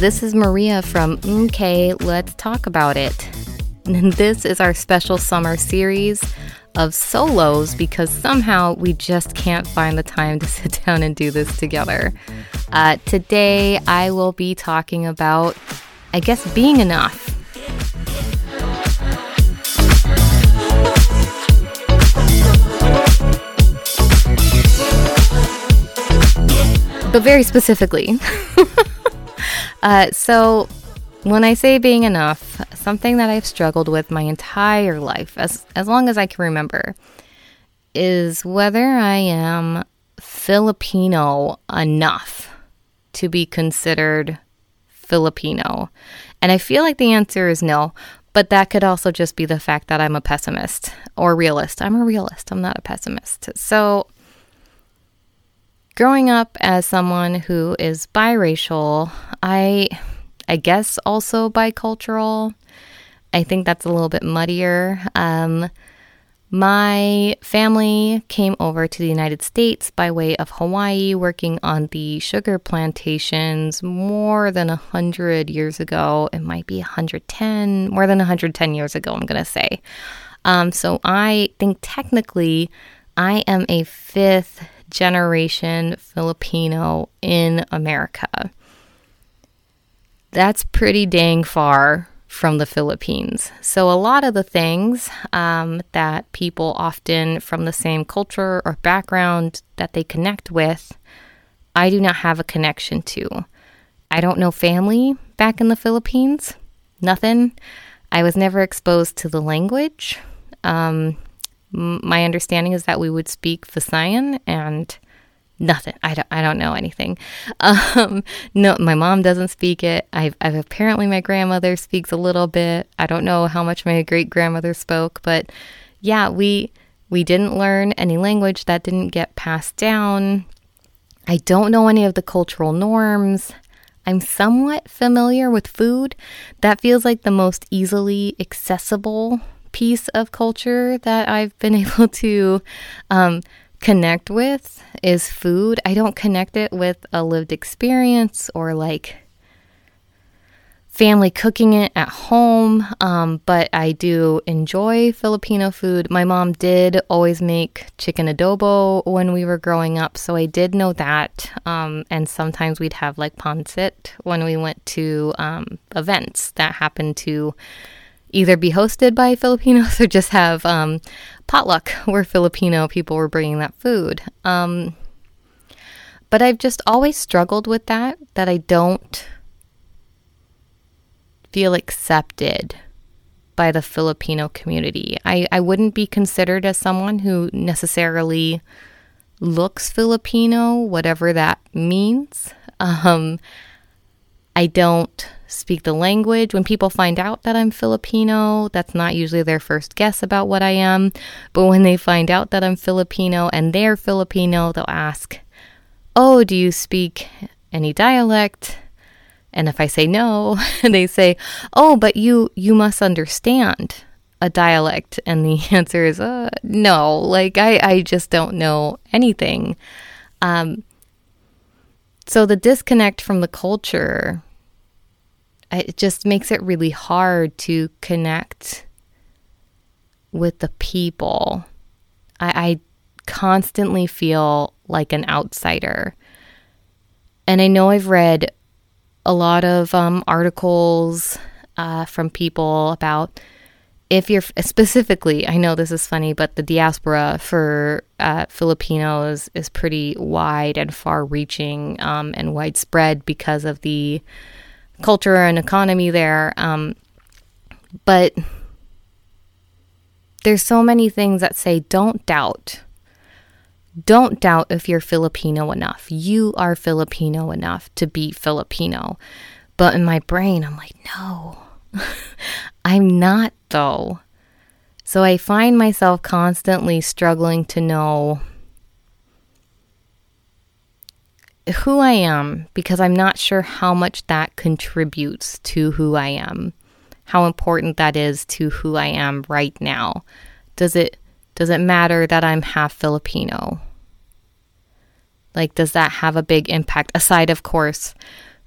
Hi, this is Maria from Okay, Let's Talk About It. And this is our special summer series of solos because somehow we just can't find the time to sit down and do this together. Uh, today, I will be talking about, I guess, being enough. But very specifically. uh, so, when I say being enough, something that I've struggled with my entire life, as, as long as I can remember, is whether I am Filipino enough to be considered Filipino. And I feel like the answer is no, but that could also just be the fact that I'm a pessimist or realist. I'm a realist, I'm not a pessimist. So, growing up as someone who is biracial, I I guess also bicultural. I think that's a little bit muddier. Um, my family came over to the United States by way of Hawaii, working on the sugar plantations more than a hundred years ago. It might be 110, more than 110 years ago, I'm going to say. Um, so I think technically I am a fifth generation Filipino in America. That's pretty dang far from the Philippines. So, a lot of the things um, that people often from the same culture or background that they connect with, I do not have a connection to. I don't know family back in the Philippines, nothing. I was never exposed to the language. Um, my understanding is that we would speak Visayan and nothing. I don't, I don't know anything. Um, no, my mom doesn't speak it. I've, I've apparently my grandmother speaks a little bit. I don't know how much my great grandmother spoke, but yeah, we we didn't learn any language that didn't get passed down. I don't know any of the cultural norms. I'm somewhat familiar with food. That feels like the most easily accessible piece of culture that I've been able to um, connect with is food. I don't connect it with a lived experience or like family cooking it at home, um, but I do enjoy Filipino food. My mom did always make chicken adobo when we were growing up, so I did know that. Um, and sometimes we'd have like pancit when we went to um, events that happened to either be hosted by Filipinos or just have um, potluck where Filipino people were bringing that food. Um, but I've just always struggled with that, that I don't feel accepted by the Filipino community. I, I wouldn't be considered as someone who necessarily looks Filipino, whatever that means. Um, I don't speak the language. When people find out that I'm Filipino, that's not usually their first guess about what I am. But when they find out that I'm Filipino and they're Filipino, they'll ask, Oh, do you speak any dialect? And if I say no, they say, "Oh, but you you must understand a dialect." And the answer is, uh, "No, like I I just don't know anything." Um, so the disconnect from the culture it just makes it really hard to connect with the people. I, I constantly feel like an outsider. And I know I've read a lot of um, articles uh, from people about if you're specifically, I know this is funny, but the diaspora for uh, Filipinos is pretty wide and far reaching um, and widespread because of the culture and economy there. Um, but there's so many things that say don't doubt. Don't doubt if you're Filipino enough. You are Filipino enough to be Filipino. But in my brain, I'm like, no, I'm not, though. So I find myself constantly struggling to know who I am because I'm not sure how much that contributes to who I am. How important that is to who I am right now. Does it does it matter that I'm half Filipino? Like does that have a big impact aside of course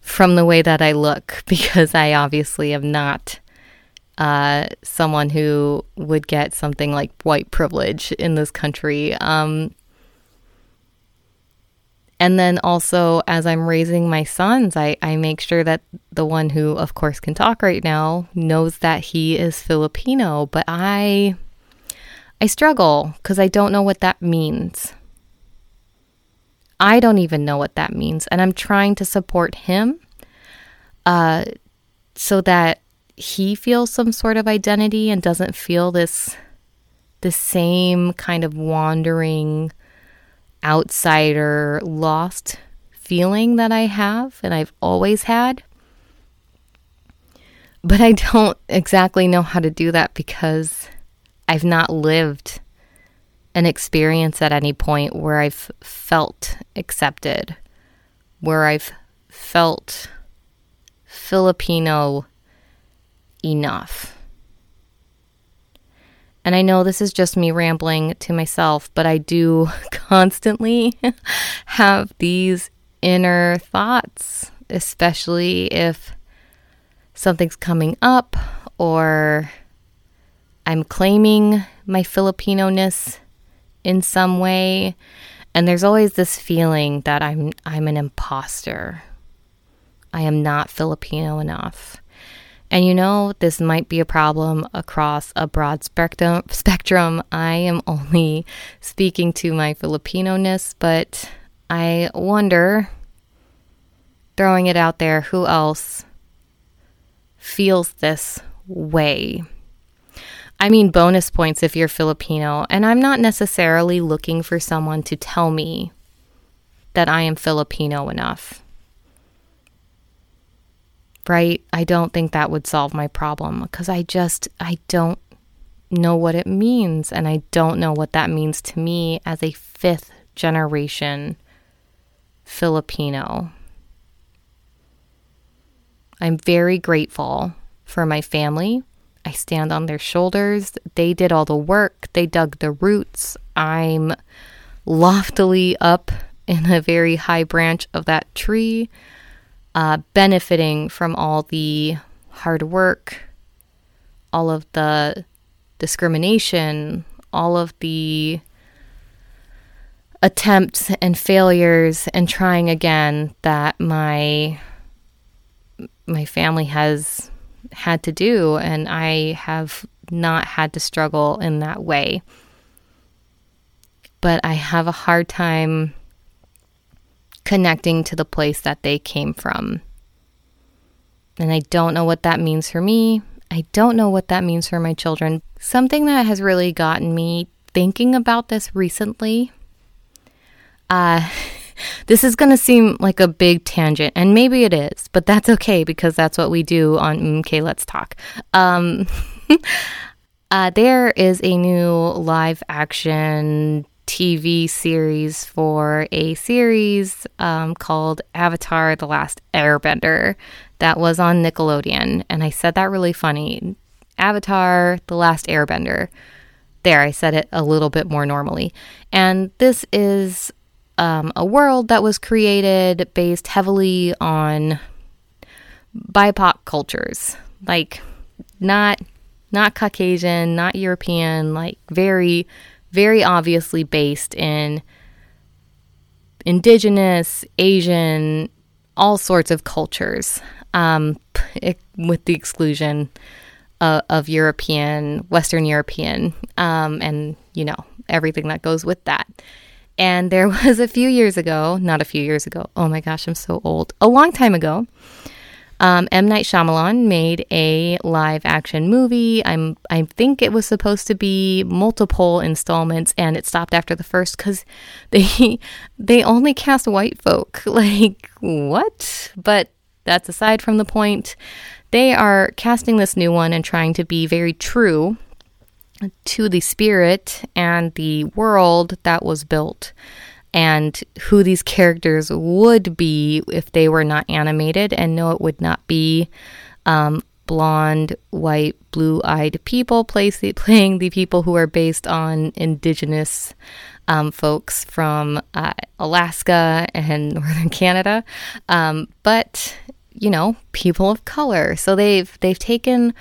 from the way that I look because I obviously am not uh, someone who would get something like white privilege in this country. Um, and then also, as I'm raising my sons, I, I make sure that the one who, of course, can talk right now knows that he is Filipino. But I, I struggle because I don't know what that means. I don't even know what that means. And I'm trying to support him uh, so that he feels some sort of identity and doesn't feel this the same kind of wandering outsider, lost feeling that I have and I've always had. But I don't exactly know how to do that because I've not lived an experience at any point where I've felt accepted, where I've felt Filipino enough. And I know this is just me rambling to myself, but I do constantly have these inner thoughts, especially if something's coming up or I'm claiming my Filipino ness in some way. And there's always this feeling that I'm I'm an imposter. I am not Filipino enough. And you know, this might be a problem across a broad spectrum. Spectrum. I am only speaking to my Filipino ness, but I wonder, throwing it out there, who else feels this way? I mean, bonus points if you're Filipino. And I'm not necessarily looking for someone to tell me that I am Filipino enough right? I don't think that would solve my problem because I just, I don't know what it means. And I don't know what that means to me as a fifth generation Filipino. I'm very grateful for my family. I stand on their shoulders. They did all the work, they dug the roots. I'm loftily up in a very high branch of that tree uh, benefiting from all the hard work, all of the discrimination, all of the attempts and failures and trying again that my my family has had to do and I have not had to struggle in that way. But I have a hard time connecting to the place that they came from. And I don't know what that means for me. I don't know what that means for my children. Something that has really gotten me thinking about this recently. Uh, this is going to seem like a big tangent, and maybe it is, but that's okay because that's what we do on Okay, Let's Talk. Um, uh, there is a new live action TV series for a series um, called Avatar The Last Airbender that was on Nickelodeon. And I said that really funny Avatar The Last Airbender. There, I said it a little bit more normally. And this is um, a world that was created based heavily on BIPOC cultures, like not not Caucasian, not European, like very very obviously based in indigenous, Asian, all sorts of cultures, um, with the exclusion of, of European, Western European, um, and you know everything that goes with that. And there was a few years ago, not a few years ago. Oh my gosh, I'm so old. A long time ago, um, M Night Shyamalan made a live action movie. I'm I think it was supposed to be multiple installments, and it stopped after the first because they they only cast white folk. Like what? But that's aside from the point. They are casting this new one and trying to be very true to the spirit and the world that was built and who these characters would be if they were not animated. And no, it would not be um, blonde, white, blue eyed people playing the people who are based on indigenous um, folks from uh, Alaska and northern Canada. Um, but, you know, people of color. So they've, they've taken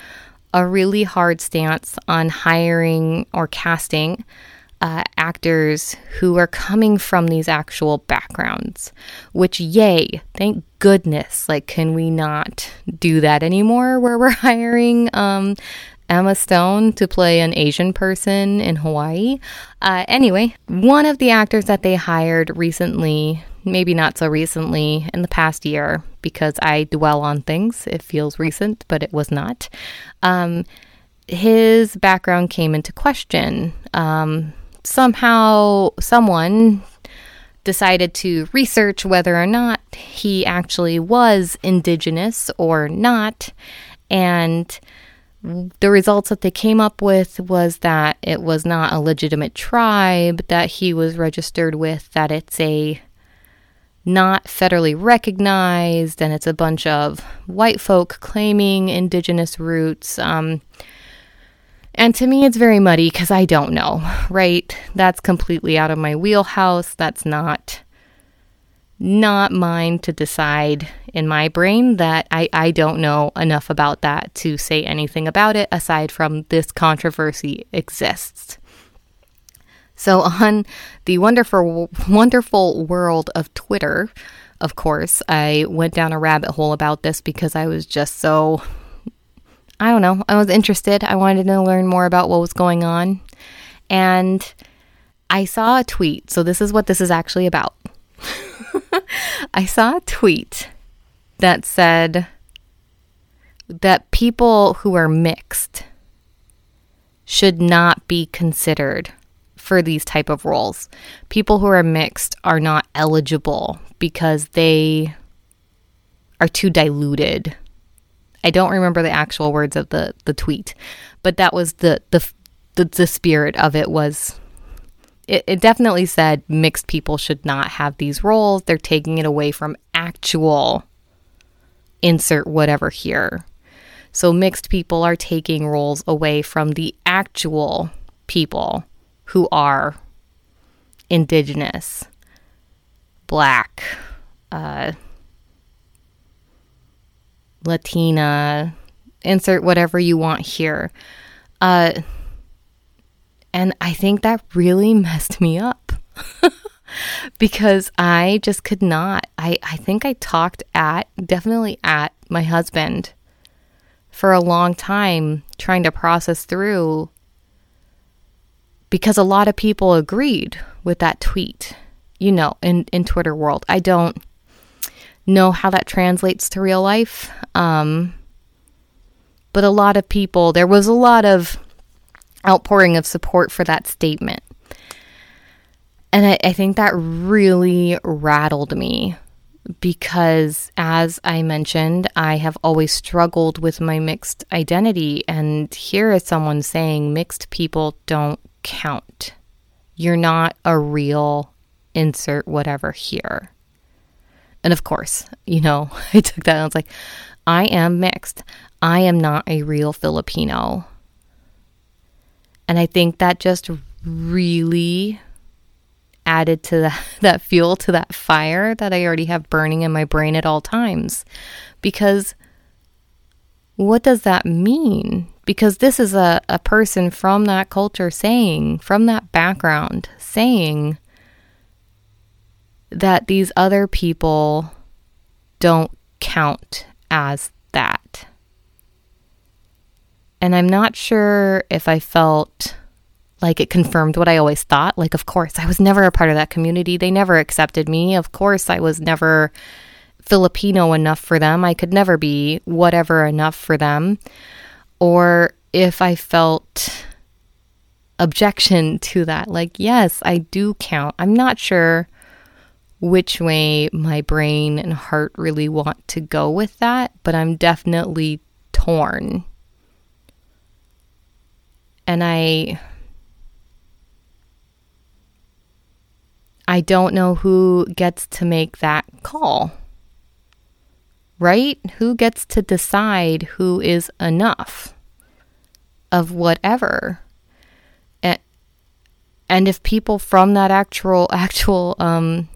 a really hard stance on hiring or casting uh, actors who are coming from these actual backgrounds, which, yay, thank goodness. Like, can we not do that anymore where we're hiring um, Emma Stone to play an Asian person in Hawaii? Uh, anyway, one of the actors that they hired recently, maybe not so recently, in the past year, because I dwell on things, it feels recent, but it was not. Um, his background came into question. Um, somehow someone decided to research whether or not he actually was indigenous or not. And the results that they came up with was that it was not a legitimate tribe that he was registered with that it's a not federally recognized and it's a bunch of white folk claiming indigenous roots. Um, and to me, it's very muddy because I don't know, right? That's completely out of my wheelhouse. That's not not mine to decide in my brain that I, I don't know enough about that to say anything about it aside from this controversy exists. So on the wonderful wonderful world of Twitter, of course, I went down a rabbit hole about this because I was just so I don't know. I was interested. I wanted to learn more about what was going on. And I saw a tweet. So, this is what this is actually about. I saw a tweet that said that people who are mixed should not be considered for these type of roles. People who are mixed are not eligible because they are too diluted I don't remember the actual words of the the tweet, but that was the the the, the spirit of it was it, it definitely said mixed people should not have these roles. They're taking it away from actual insert whatever here. So mixed people are taking roles away from the actual people who are indigenous, black, uh, Latina, insert whatever you want here. Uh, and I think that really messed me up because I just could not. I, I think I talked at, definitely at my husband for a long time trying to process through because a lot of people agreed with that tweet, you know, in, in Twitter world. I don't know how that translates to real life. Um, but a lot of people, there was a lot of outpouring of support for that statement. And I, I think that really rattled me because, as I mentioned, I have always struggled with my mixed identity. And here is someone saying mixed people don't count. You're not a real insert whatever here. And of course, you know, I took that and I was like, I am mixed. I am not a real Filipino. And I think that just really added to that, that fuel to that fire that I already have burning in my brain at all times. Because what does that mean? Because this is a, a person from that culture saying, from that background, saying, that these other people don't count as that. And I'm not sure if I felt like it confirmed what I always thought. Like, of course, I was never a part of that community. They never accepted me. Of course, I was never Filipino enough for them. I could never be whatever enough for them. Or if I felt objection to that, like, yes, I do count. I'm not sure which way my brain and heart really want to go with that, but I'm definitely torn. And I I don't know who gets to make that call. right? Who gets to decide who is enough of whatever? And, and if people from that actual actual um,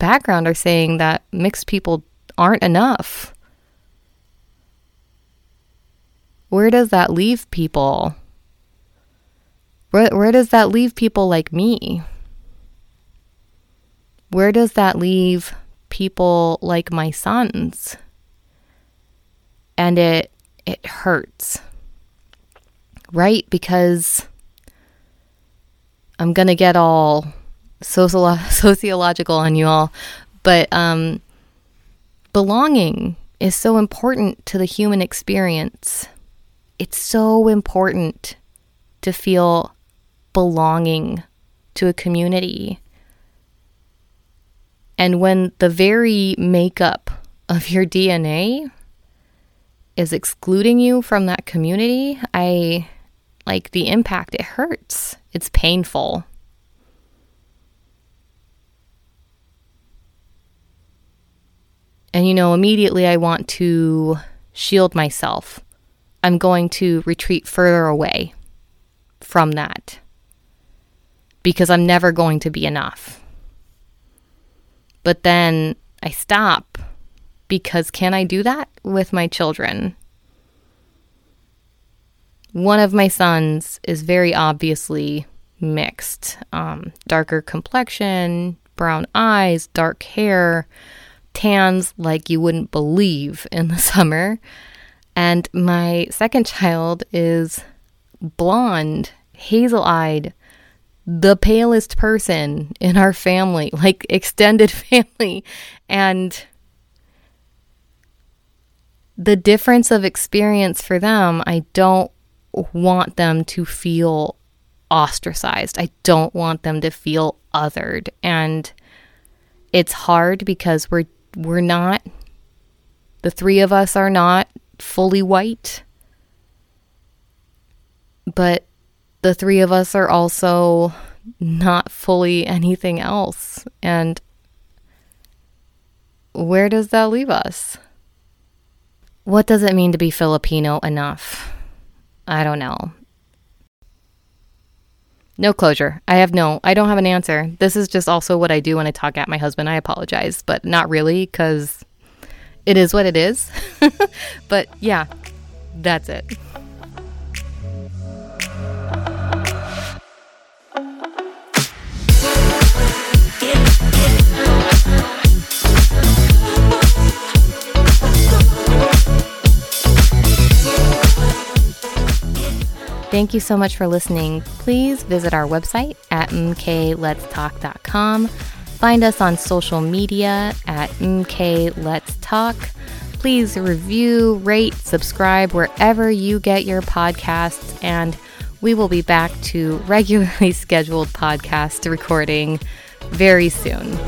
background are saying that mixed people aren't enough, where does that leave people? Where, where does that leave people like me? Where does that leave people like my sons? And it it hurts. Right? Because I'm going to get all sociolo- sociological on you all, but um belonging is so important to the human experience. It's so important to feel belonging to a community. And when the very makeup of your DNA is excluding you from that community, I like the impact, it hurts. It's painful. And you know, immediately I want to shield myself I'm going to retreat further away from that because I'm never going to be enough. But then I stop because can I do that with my children? One of my sons is very obviously mixed um, darker complexion, brown eyes, dark hair, tans like you wouldn't believe in the summer. And my second child is blonde, hazel eyed, the palest person in our family, like extended family. And the difference of experience for them, I don't want them to feel ostracized. I don't want them to feel othered. And it's hard because we're we're not the three of us are not fully white. But the three of us are also not fully anything else. And where does that leave us? What does it mean to be Filipino enough? I don't know. No closure. I have no, I don't have an answer. This is just also what I do when I talk at my husband. I apologize, but not really because it is what it is. but yeah, that's it. Thank you so much for listening. Please visit our website at mkletstalk.com Find us on social media at MK Let's Talk. Please review, rate, subscribe wherever you get your podcasts, and we will be back to regularly scheduled podcast recording very soon.